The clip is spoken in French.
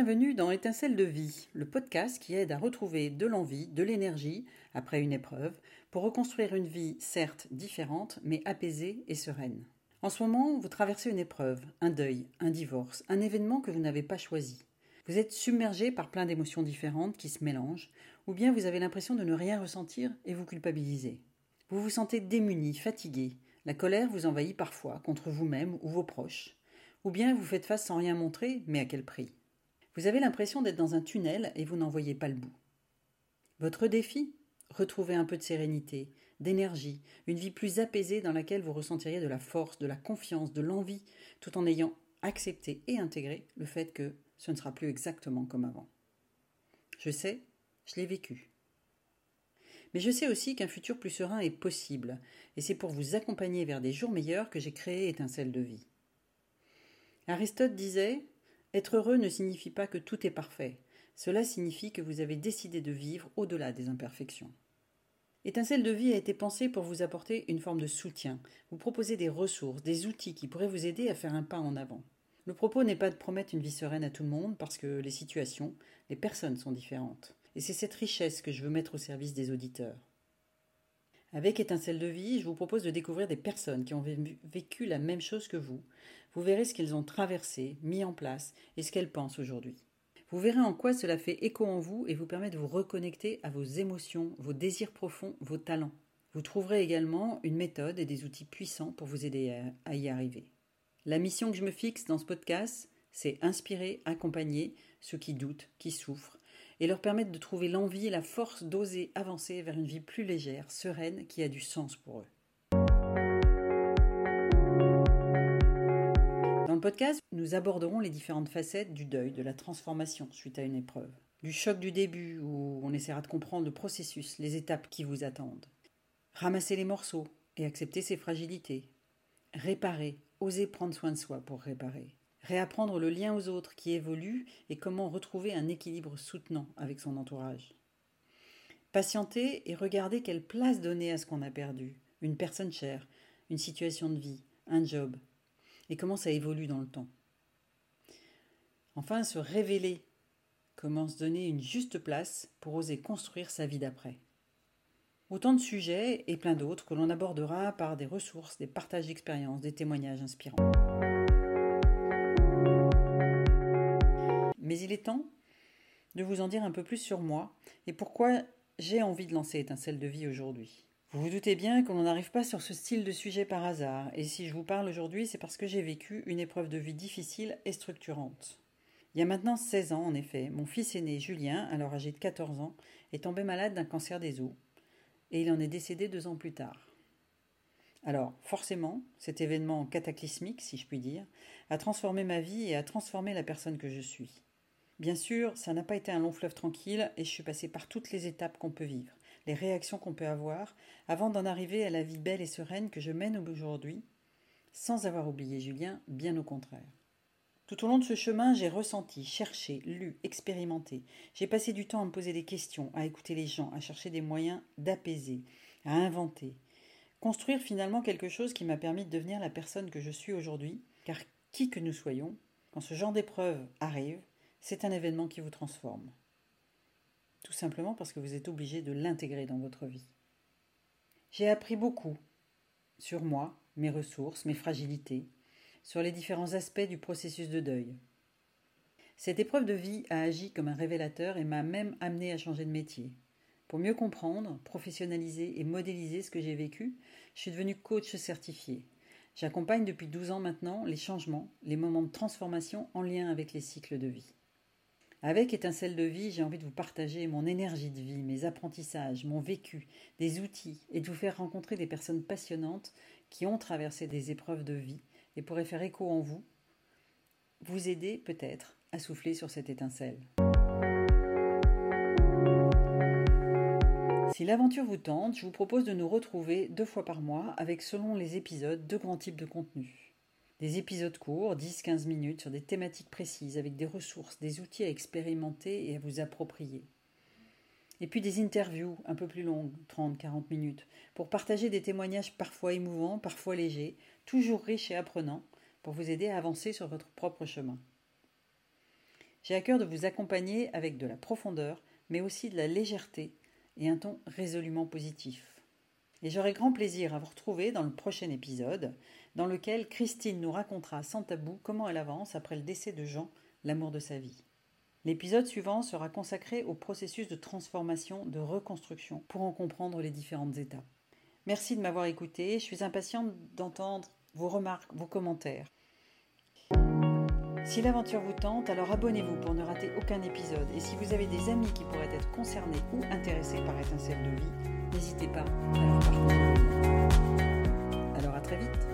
Bienvenue dans Étincelle de vie, le podcast qui aide à retrouver de l'envie, de l'énergie après une épreuve pour reconstruire une vie certes différente mais apaisée et sereine. En ce moment, vous traversez une épreuve, un deuil, un divorce, un événement que vous n'avez pas choisi. Vous êtes submergé par plein d'émotions différentes qui se mélangent, ou bien vous avez l'impression de ne rien ressentir et vous culpabilisez. Vous vous sentez démuni, fatigué, la colère vous envahit parfois contre vous-même ou vos proches, ou bien vous faites face sans rien montrer, mais à quel prix? Vous avez l'impression d'être dans un tunnel et vous n'en voyez pas le bout. Votre défi Retrouver un peu de sérénité, d'énergie, une vie plus apaisée dans laquelle vous ressentiriez de la force, de la confiance, de l'envie, tout en ayant accepté et intégré le fait que ce ne sera plus exactement comme avant. Je sais, je l'ai vécu. Mais je sais aussi qu'un futur plus serein est possible, et c'est pour vous accompagner vers des jours meilleurs que j'ai créé Étincelle de vie. Aristote disait Être heureux ne signifie pas que tout est parfait. Cela signifie que vous avez décidé de vivre au-delà des imperfections. Étincelle de vie a été pensée pour vous apporter une forme de soutien, vous proposer des ressources, des outils qui pourraient vous aider à faire un pas en avant. Le propos n'est pas de promettre une vie sereine à tout le monde parce que les situations, les personnes sont différentes. Et c'est cette richesse que je veux mettre au service des auditeurs. Avec Étincelle de vie, je vous propose de découvrir des personnes qui ont vécu la même chose que vous. Vous verrez ce qu'elles ont traversé, mis en place et ce qu'elles pensent aujourd'hui. Vous verrez en quoi cela fait écho en vous et vous permet de vous reconnecter à vos émotions, vos désirs profonds, vos talents. Vous trouverez également une méthode et des outils puissants pour vous aider à y arriver. La mission que je me fixe dans ce podcast, c'est inspirer, accompagner ceux qui doutent, qui souffrent, et leur permettre de trouver l'envie et la force d'oser avancer vers une vie plus légère, sereine, qui a du sens pour eux. Dans le podcast, nous aborderons les différentes facettes du deuil, de la transformation suite à une épreuve, du choc du début où on essaiera de comprendre le processus, les étapes qui vous attendent, ramasser les morceaux et accepter ses fragilités, réparer, oser prendre soin de soi pour réparer, réapprendre le lien aux autres qui évolue et comment retrouver un équilibre soutenant avec son entourage. Patienter et regarder quelle place donner à ce qu'on a perdu, une personne chère, une situation de vie, un job, et comment ça évolue dans le temps. Enfin, se révéler, comment se donner une juste place pour oser construire sa vie d'après. Autant de sujets et plein d'autres que l'on abordera par des ressources, des partages d'expériences, des témoignages inspirants. Mais il est temps de vous en dire un peu plus sur moi et pourquoi j'ai envie de lancer Étincelle de vie aujourd'hui. Vous vous doutez bien qu'on n'arrive pas sur ce style de sujet par hasard, et si je vous parle aujourd'hui, c'est parce que j'ai vécu une épreuve de vie difficile et structurante. Il y a maintenant 16 ans, en effet, mon fils aîné Julien, alors âgé de 14 ans, est tombé malade d'un cancer des os, et il en est décédé deux ans plus tard. Alors, forcément, cet événement cataclysmique, si je puis dire, a transformé ma vie et a transformé la personne que je suis. Bien sûr, ça n'a pas été un long fleuve tranquille et je suis passée par toutes les étapes qu'on peut vivre, les réactions qu'on peut avoir, avant d'en arriver à la vie belle et sereine que je mène aujourd'hui, sans avoir oublié Julien, bien au contraire. Tout au long de ce chemin, j'ai ressenti, cherché, lu, expérimenté. J'ai passé du temps à me poser des questions, à écouter les gens, à chercher des moyens d'apaiser, à inventer. Construire finalement quelque chose qui m'a permis de devenir la personne que je suis aujourd'hui, car qui que nous soyons, quand ce genre d'épreuve arrive, c'est un événement qui vous transforme. Tout simplement parce que vous êtes obligé de l'intégrer dans votre vie. J'ai appris beaucoup sur moi, mes ressources, mes fragilités, sur les différents aspects du processus de deuil. Cette épreuve de vie a agi comme un révélateur et m'a même amené à changer de métier. Pour mieux comprendre, professionnaliser et modéliser ce que j'ai vécu, je suis devenue coach certifié. J'accompagne depuis 12 ans maintenant les changements, les moments de transformation en lien avec les cycles de vie. Avec Étincelle de vie, j'ai envie de vous partager mon énergie de vie, mes apprentissages, mon vécu, des outils et de vous faire rencontrer des personnes passionnantes qui ont traversé des épreuves de vie et pourraient faire écho en vous, vous aider peut-être à souffler sur cette étincelle. Si l'aventure vous tente, je vous propose de nous retrouver deux fois par mois avec, selon les épisodes, deux grands types de contenus. Des épisodes courts, 10-15 minutes, sur des thématiques précises, avec des ressources, des outils à expérimenter et à vous approprier. Et puis des interviews un peu plus longues, 30-40 minutes, pour partager des témoignages parfois émouvants, parfois légers, toujours riches et apprenants, pour vous aider à avancer sur votre propre chemin. J'ai à cœur de vous accompagner avec de la profondeur, mais aussi de la légèreté et un ton résolument positif. Et j'aurai grand plaisir à vous retrouver dans le prochain épisode, dans lequel Christine nous racontera sans tabou comment elle avance après le décès de Jean, l'amour de sa vie. L'épisode suivant sera consacré au processus de transformation, de reconstruction, pour en comprendre les différentes étapes. Merci de m'avoir écouté, je suis impatiente d'entendre vos remarques, vos commentaires. Si l'aventure vous tente, alors abonnez-vous pour ne rater aucun épisode. Et si vous avez des amis qui pourraient être concernés ou intéressés par Étincelle de vie, n'hésitez pas à leur partager. Alors à très vite